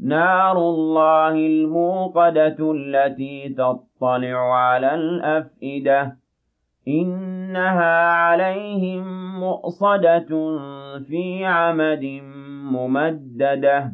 نار الله الموقدة التي تطلع على الأفئدة إنها عليهم مؤصدة في عمد ممددة.